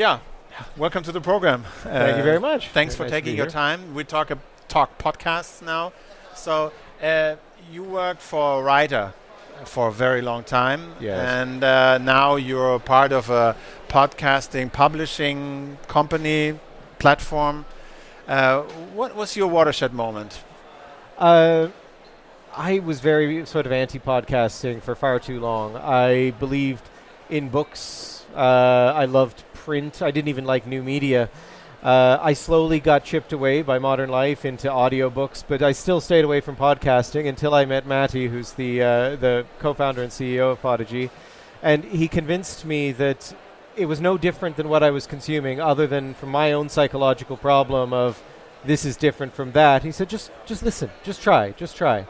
Yeah, welcome to the program. Thank you very much. Thanks Very for nice taking your time. We talk a, talk podcasts now. So uh, you worked for a writer for a very long time, Yes. and uh, now you're part of a podcasting publishing company platform. Uh, what was your watershed moment? Uh, I was very sort of anti-podcasting for far too long. I believed in books. Uh, I loved print. I didn't even like new media. Uh, I slowly got chipped away by modern life into audiobooks, but I still stayed away from podcasting until I met Matty, who's the uh, the co-founder and CEO of Podigee, and he convinced me that it was no different than what I was consuming, other than from my own psychological problem of this is different from that. He said, just just listen, just try, just try.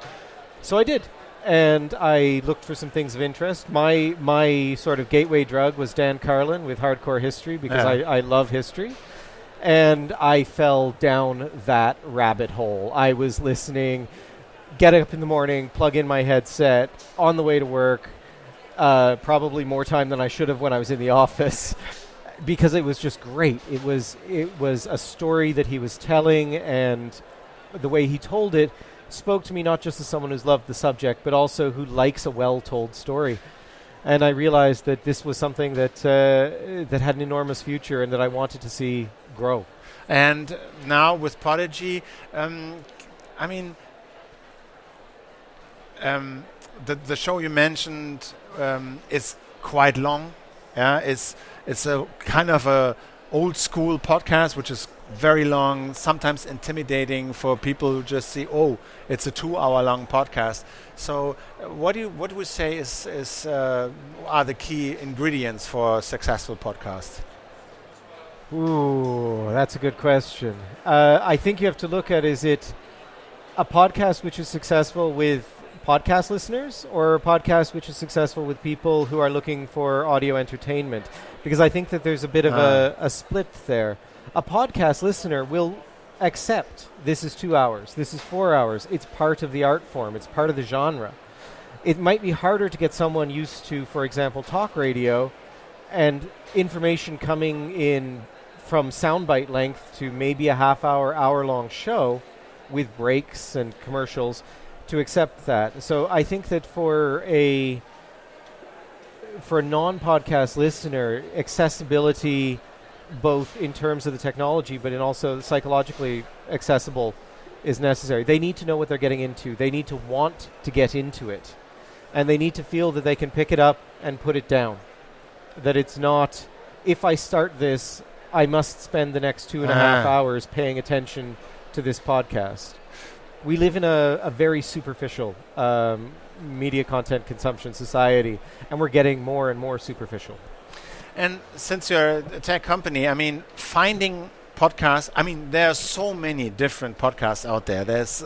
So I did, and I looked for some things of interest. My my sort of gateway drug was Dan Carlin with Hardcore History because Yeah. I, I love history. And I fell down that rabbit hole. I was listening, get up in the morning, plug in my headset, on the way to work, uh, probably more time than I should have when I was in the office because it was just great. It was it was a story that he was telling, and the way he told it spoke to me not just as someone who's loved the subject, but also who likes a well-told story. And I realized that this was something that uh, that had an enormous future, and that I wanted to see grow. And now with Podigee, um, I mean, um, the the show you mentioned um, is quite long. Yeah, it's it's a kind of a old school podcast, which is very long, sometimes intimidating for people who just see, oh, it's a two hour long podcast. So, uh, what do you what we say is is uh, are the key ingredients for a successful podcast? Ooh, that's a good question. Uh, I think you have to look at is it a podcast which is successful with podcast listeners or a podcast which is successful with people who are looking for audio entertainment? Because I think that there's a bit of a, a split there. A podcast listener will accept this is two hours, this is four hours. It's part of the art form, it's part of the genre. It might be harder to get someone used to, for example, talk radio and information coming in from soundbite length to maybe a half hour, hour long show with breaks and commercials to accept that. So I think that for a for a non-podcast listener, accessibility both in terms of the technology but in also psychologically accessible is necessary. They need to know what they're getting into. They need to want to get into it. And they need to feel that they can pick it up and put it down. That it's not if I start this, I must spend the next two and a half hours paying attention to this podcast. We live in a, a very superficial um, media content consumption society, and we're getting more and more superficial. And since you're a tech company, I mean, finding podcasts, I mean, there are so many different podcasts out there. There's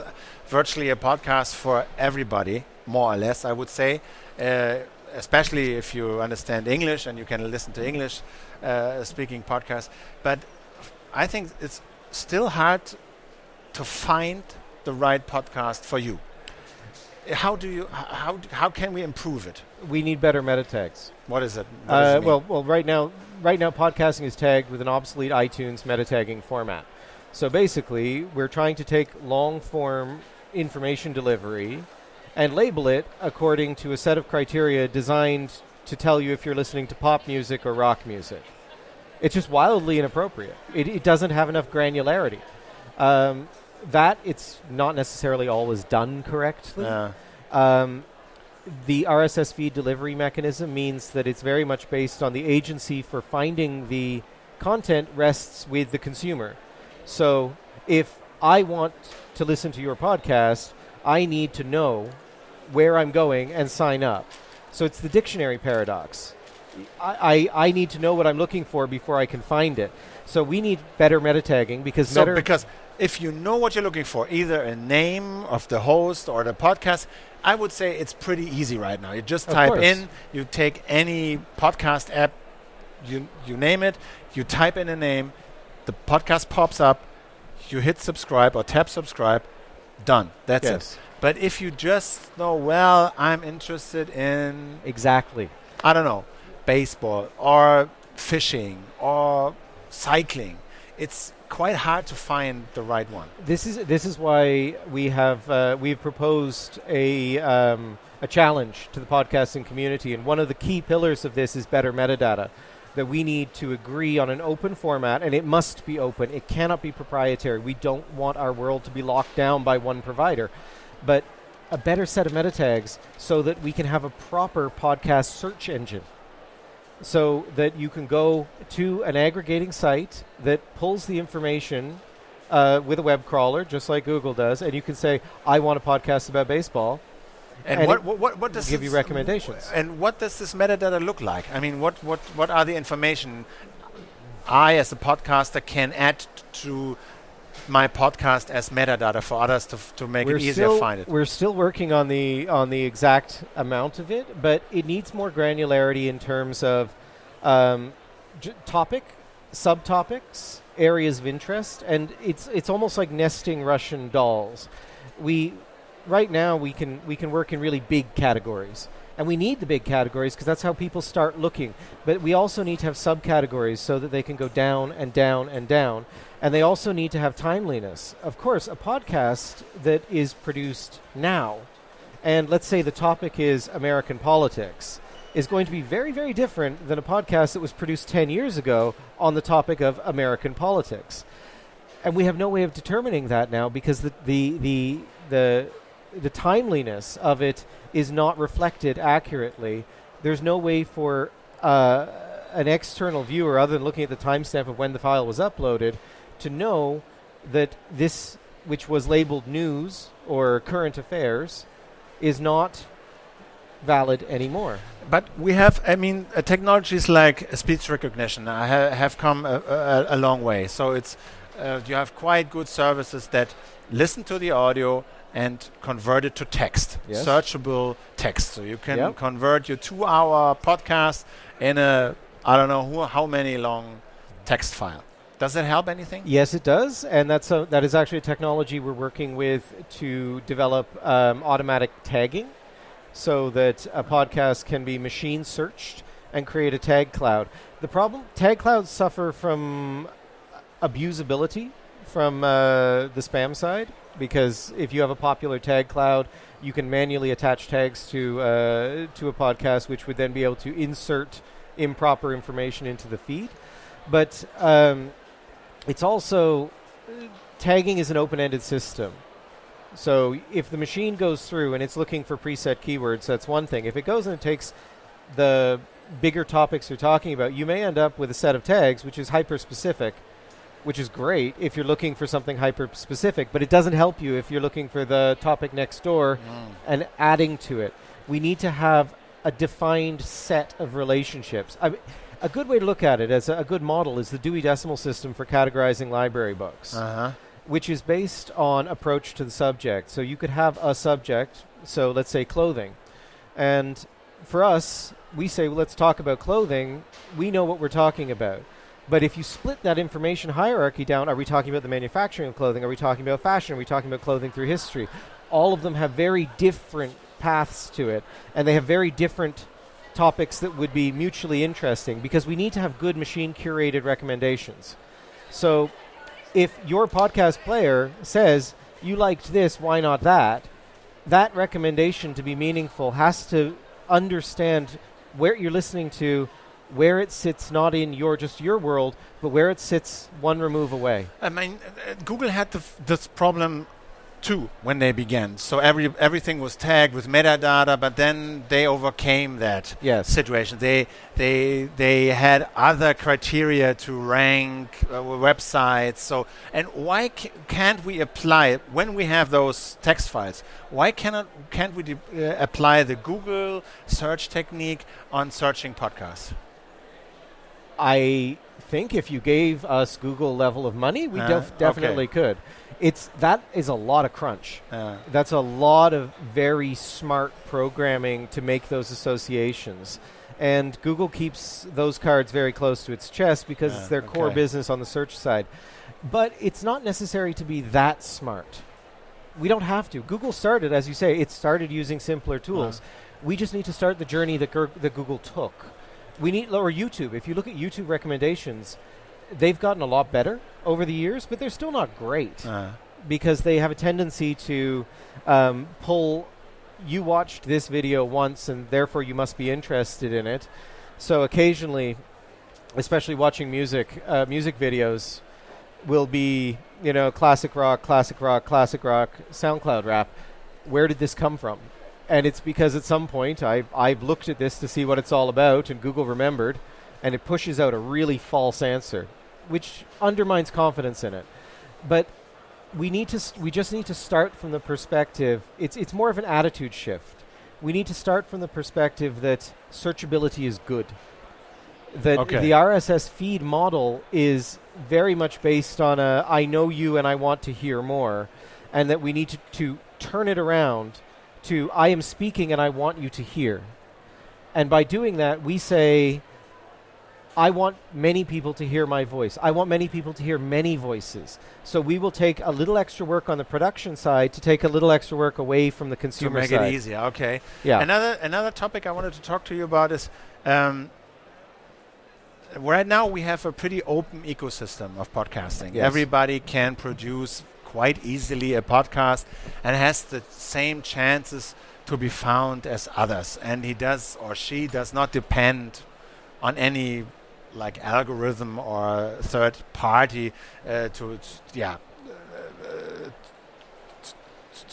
virtually a podcast for everybody, more or less, I would say, uh, especially if you understand English and you can listen to English uh, speaking podcasts. But I think it's still hard to find the right podcast for you. How do you, how, how can we improve it? We need better meta tags. What is it? What does it Uh, well, well, right now, right now, podcasting is tagged with an obsolete iTunes meta tagging format. So basically, we're trying to take long form information delivery and label it according to a set of criteria designed to tell you if you're listening to pop music or rock music. It's just wildly inappropriate. It, it doesn't have enough granularity. Um, that it's not necessarily always done correctly. Yeah. Um, the RSS feed delivery mechanism means that it's very much based on the agency for finding the content rests with the consumer. So if I want to listen to your podcast, I need to know where I'm going and sign up. So it's the dictionary paradox. I, I, I need to know what I'm looking for before I can find it. So we need better meta tagging because So because if you know what you're looking for, either a name of the host or the podcast, I would say it's pretty easy right now. You just Of type course. in, you take any podcast app, you you name it, you type in a name, the podcast pops up, you hit subscribe or tap subscribe, done. That's it. But if you just know, well, I'm interested in exactly. I don't know, baseball or fishing or cycling, it's quite hard to find the right one. This is this is why we have uh, we've proposed a um, a challenge to the podcasting community, and one of the key pillars of this is better metadata. That we need to agree on an open format, and it must be open. It cannot be proprietary. We don't want our world to be locked down by one provider, but a better set of meta tags so that we can have a proper podcast search engine so that you can go to an aggregating site that pulls the information uh, with a web crawler, just like Google does, and you can say, "I want a podcast about baseball." And, And what, what, what does give you recommendations. And what does this metadata look like? I mean, what, what, what are the information I, as a podcaster, can add to my podcast as metadata for others to, f- to make we're it easier to find it? We're still working on the on the exact amount of it, but it needs more granularity in terms of um, j- topic, subtopics, areas of interest, and it's it's almost like nesting Russian dolls. We right now we can we can work in really big categories. And we need the big categories because that's how people start looking. But we also need to have subcategories so that they can go down and down and down. And they also need to have timeliness. Of course, a podcast that is produced now, and let's say the topic is American politics, is going to be very, very different than a podcast that was produced 10 years ago on the topic of American politics. And we have no way of determining that now because the, the, the, the, the timeliness of it is not reflected accurately. There's no way for uh, an external viewer, other than looking at the timestamp of when the file was uploaded, to know that this, which was labeled news or current affairs, is not valid anymore. But we have, I mean, uh, technologies like speech recognition uh, ha- have come a, a, a long way. So it's uh, you have quite good services that listen to the audio and convert it to text, Yes. searchable text. So you can Yep. convert your two-hour podcast in a I don't know who, how many long text file. Does it help anything? Yes, it does, and that's a, that is actually a technology we're working with to develop um, automatic tagging, so that a podcast can be machine searched and create a tag cloud. The problem tag clouds suffer from abusability from uh, the spam side because if you have a popular tag cloud, you can manually attach tags to uh, to a podcast, which would then be able to insert improper information into the feed. But um, it's also tagging is an open-ended system. So if the machine goes through and it's looking for preset keywords, that's one thing. If it goes and it takes the bigger topics you're talking about, you may end up with a set of tags which is hyper-specific, which is great if you're looking for something hyper-specific, but it doesn't help you if you're looking for the topic next door and adding to it. We need to have a defined set of relationships. I a good way to look at it as a, a good model is the Dewey Decimal System for categorizing library books Uh-huh. which is based on approach to the subject. So you could have a subject, so let's say clothing. And for us, we say, well, let's talk about clothing. We know what we're talking about. But if you split that information hierarchy down, are we talking about the manufacturing of clothing? Are we talking about fashion? Are we talking about clothing through history? All of them have very different paths to it, and they have very different topics that would be mutually interesting because we need to have good machine curated recommendations. So if your podcast player says you liked this, why not that? That recommendation to be meaningful has to understand where you're listening to, where it sits not in your just your world, but where it sits one remove away. I mean, uh, Google had the f- this problem too when they began. So every everything was tagged with metadata, but then they overcame that Yes. situation. They they they had other criteria to rank uh, websites. So and why ca- can't we apply when we have those text files? Why cannot can't we de- uh, apply the Google search technique on searching podcasts? I think if you gave us Google level of money, we Uh, def- okay. definitely could. It's that is a lot of crunch. Uh, That's a lot of very smart programming to make those associations. And Google keeps those cards very close to its chest because Ah, it's their core business on the search side. But it's not necessary to be that smart. We don't have to. Google started, as you say, it started using simpler tools. We just need to start the journey that, Gur- that Google took. We need or YouTube. If you look at YouTube recommendations, they've gotten a lot better over the years, but they're still not great Uh, because they have a tendency to um, pull. You watched this video once, and therefore you must be interested in it. So occasionally, especially watching music, uh, music videos will be you know classic rock, classic rock, classic rock, SoundCloud rap. Where did this come from? And it's because at some point I've, I've looked at this to see what it's all about, and Google remembered, and it pushes out a really false answer, which undermines confidence in it. But we need to st- we just need to start from the perspective it's it's more of an attitude shift we need to start from the perspective that searchability is good that Okay. the RSS feed model is very much based on a I know you and I want to hear more and that we need to, to turn it around to I am speaking and I want you to hear and by doing that we say I want many people to hear my voice. I want many people to hear many voices. So we will take a little extra work on the production side to take a little extra work away from the to consumer make side. it easier. Okay. Yeah. Another another topic I wanted to talk to you about is um, right now we have a pretty open ecosystem of podcasting. Yes. Everybody can produce quite easily a podcast and has the same chances to be found as others. And he does or she does not depend on any like algorithm or third party uh, to, yeah uh,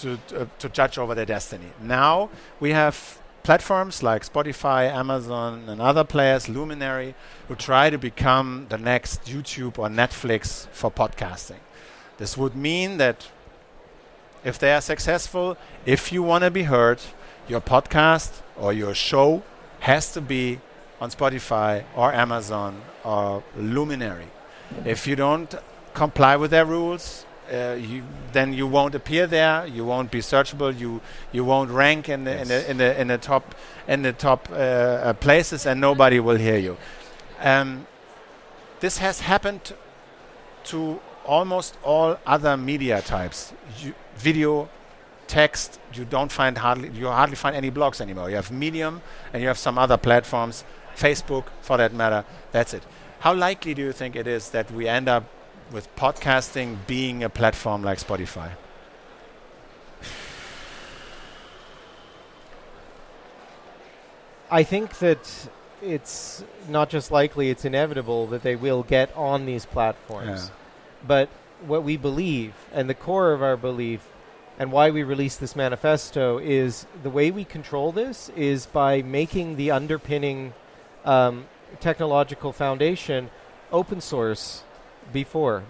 to uh, to judge over their destiny. Now we have platforms like Spotify, Amazon, and other players, Luminary, who try to become the next YouTube or Netflix for podcasting. This would mean that if they are successful, if you want to be heard, your podcast or your show has to be on Spotify or Amazon or Luminary. If you don't comply with their rules, uh, you, then you won't appear there. You won't be searchable. You you won't rank in the in the in the, in the top in the top uh, uh, places, and nobody will hear you. Um, this has happened to almost all other media types. You, video, text. You don't find hardly you hardly find any blogs anymore. You have Medium, and you have some other platforms, Facebook for that matter. That's it. How likely do you think it is that we end up with podcasting being a platform like Spotify? I think that it's not just likely, it's inevitable that they will get on these platforms. Yeah. But what we believe, and the core of our belief, and why we released this manifesto, is the way we control this is by making the underpinning um, technological foundation open source before.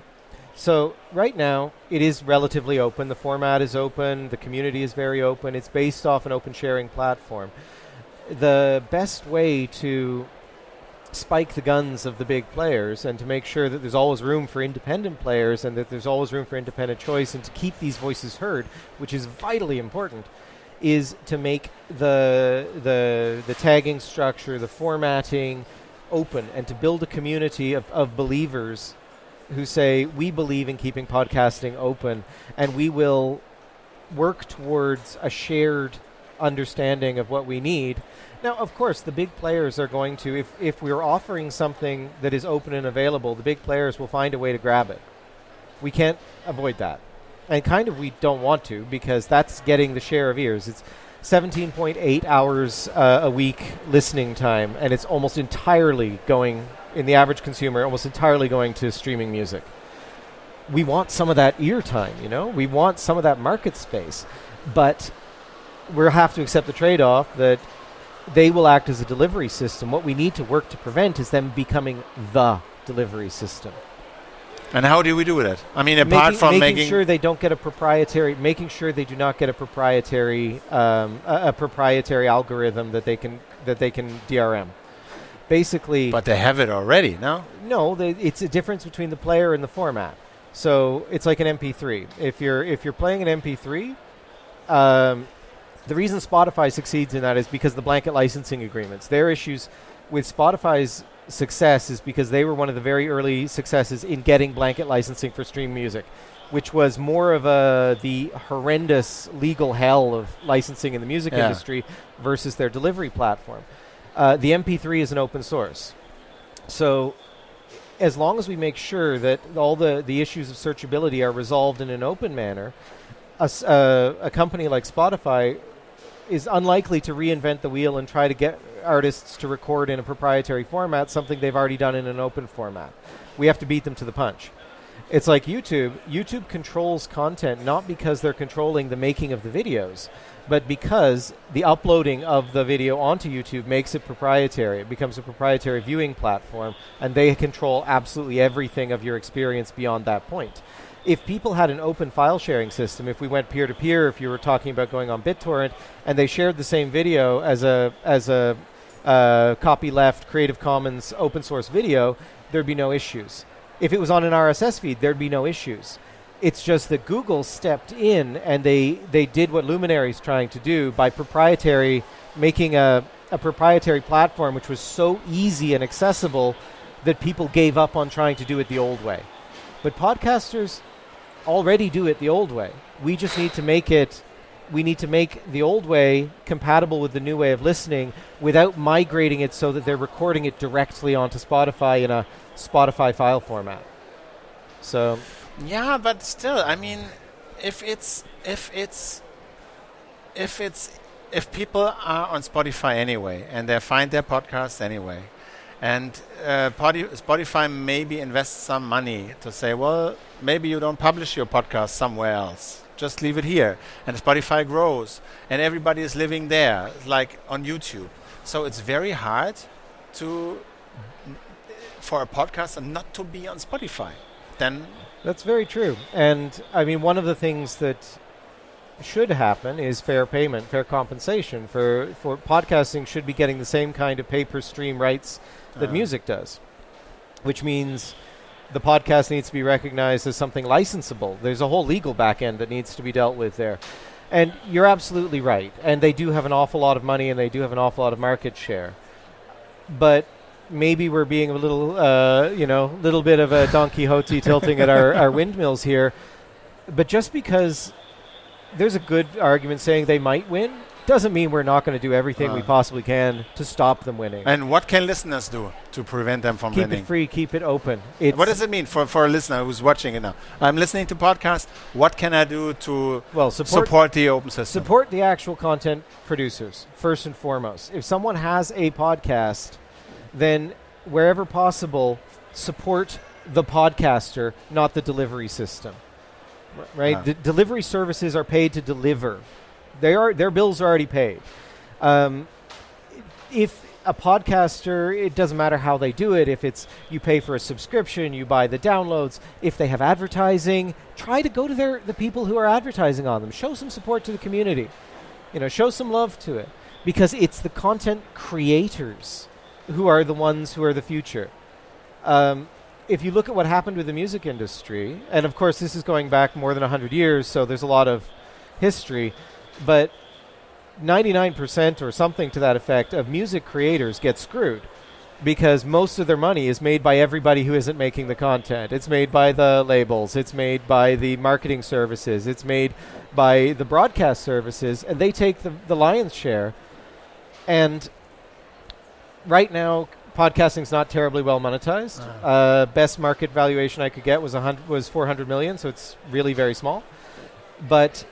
So right now it is relatively open. The format is open. The community is very open. It's based off an open sharing platform. The best way to spike the guns of the big players and to make sure that there's always room for independent players and that there's always room for independent choice and to keep these voices heard, which is vitally important, is to make the the the tagging structure, the formatting open and to build a community of, of believers who say we believe in keeping podcasting open and we will work towards a shared understanding of what we need. Now, of course, the big players are going to, if, if we're offering something that is open and available, the big players will find a way to grab it. We can't avoid that. And kind of we don't want to because that's getting the share of ears. It's 17.8 hours uh, a week listening time, and it's almost entirely going, in the average consumer, almost entirely going to streaming music. We want some of that ear time, you know? We want some of that market space. But we'll have to accept the trade off that they will act as a delivery system. What we need to work to prevent is them becoming the delivery system. And how do we do that? I mean, apart making, from making making sure they don't get a proprietary, making sure they do not get a proprietary, um, a, a proprietary algorithm that they can that they can DRM. Basically, but they have it already, no? no, they, it's a difference between the player and the format. So it's like an MP3. If you're if you're playing an MP3, um, the reason Spotify succeeds in that is because the blanket licensing agreements. Their issues with Spotify's success is because they were one of the very early successes in getting blanket licensing for stream music, which was more of a the horrendous legal hell of licensing in the music Yeah. industry versus their delivery platform. Uh, the MP3 is an open source. So as long as we make sure that all the, the issues of searchability are resolved in an open manner, a, uh, a company like Spotify is unlikely to reinvent the wheel and try to get artists to record in a proprietary format, something they've already done in an open format. We have to beat them to the punch. It's like YouTube. YouTube controls content not because they're controlling the making of the videos, but because the uploading of the video onto YouTube makes it proprietary. It becomes a proprietary viewing platform, and they control absolutely everything of your experience beyond that point. If people had an open file sharing system, if we went peer to peer, if you were talking about going on BitTorrent, and they shared the same video as a as a uh, copyleft Creative Commons open source video, there'd be no issues. If it was on an RSS feed, there'd be no issues. It's just that Google stepped in and they, they did what Luminary's trying to do by proprietary making a, a proprietary platform which was so easy and accessible that people gave up on trying to do it the old way. But podcasters already do it the old way. We just need to make it we need to make the old way compatible with the new way of listening without migrating it so that they're recording it directly onto Spotify in a Spotify file format. So Yeah, but still, I mean, if it's if it's if it's if people are on Spotify anyway and they find their podcasts anyway, and uh, Spotify maybe invests some money to say, well, maybe you don't publish your podcast somewhere else. Just leave it here, and Spotify grows, and everybody is living there, like on YouTube. So it's very hard to for a podcaster not to be on Spotify. Then That's very true. And I mean, one of the things that should happen is fair payment, fair compensation for for podcasting should be getting the same kind of pay per stream rights that Uh. music does, which means the podcast needs to be recognized as something licensable. There's a whole legal back end that needs to be dealt with there. And you're absolutely right. And they do have an awful lot of money and they do have an awful lot of market share. But maybe we're being a little, uh, you know, a little bit of a Don Quixote tilting at our, our windmills here. But just because there's a good argument saying they might win, doesn't mean we're not going to do everything we Uh. possibly can to stop them winning. And what can listeners do to prevent them from keep winning? it free, keep it open. It's What does it mean for, for a listener who's watching it now? I'm listening to podcast. What can I do to well support support, the open system? support the actual content producers first and foremost. If someone has a podcast, then wherever possible, support the podcaster, not the delivery system. Right? Ah. D- delivery services are paid to deliver. They are their bills are already paid. Um, if a podcaster, it doesn't matter how they do it. If it's you pay for a subscription, you buy the downloads. If they have advertising, try to go to their the people who are advertising on them. Show some support to the community. You know, show some love to it because it's the content creators who are the ones who are the future. Um, if you look at what happened with the music industry, and of course this is going back more than 100 years, so there's a lot of history, but 99% or something to that effect of music creators get screwed because most of their money is made by everybody who isn't making the content. It's made by the labels, it's made by the marketing services, it's made by the broadcast services, and they take the, the lion's share. And right now, podcasting's not terribly well monetized. Uh. Uh, best market valuation I could get was a hun- was 400 million, so it's really very small. But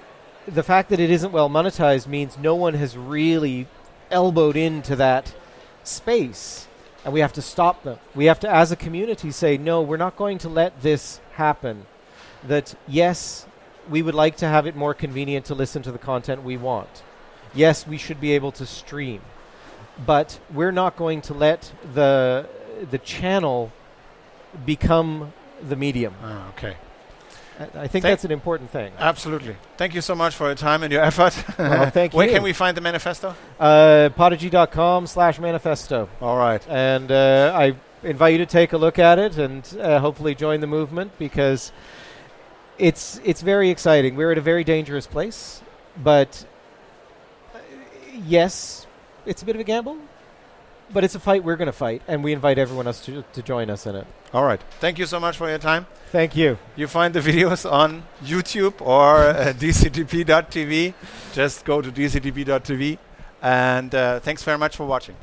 the fact that it isn't well monetized means no one has really elbowed into that space and we have to stop them. We have to, as a community, say, no, we're not going to let this happen. That, yes, we would like to have it more convenient to listen to the content we want. Yes, we should be able to stream. But we're not going to let the, the channel become the medium. Ah, okay. I, I think Thank- that's an important thing. Absolutely. Thank you so much for your time and your effort. Well, thank Where you. can we find the manifesto? Uh, Podigee.com slash manifesto. All right. And uh, I invite you to take a look at it and uh, hopefully join the movement because it's it's very exciting. We're at a very dangerous place, but uh, yes, it's a bit of a gamble, but it's a fight we're going to fight, and we invite everyone else to, to join us in it. All right. Thank you so much for your time. Thank you. You find the videos on YouTube or uh, dctp.tv. Just go to dctp.tv. And uh, thanks very much for watching.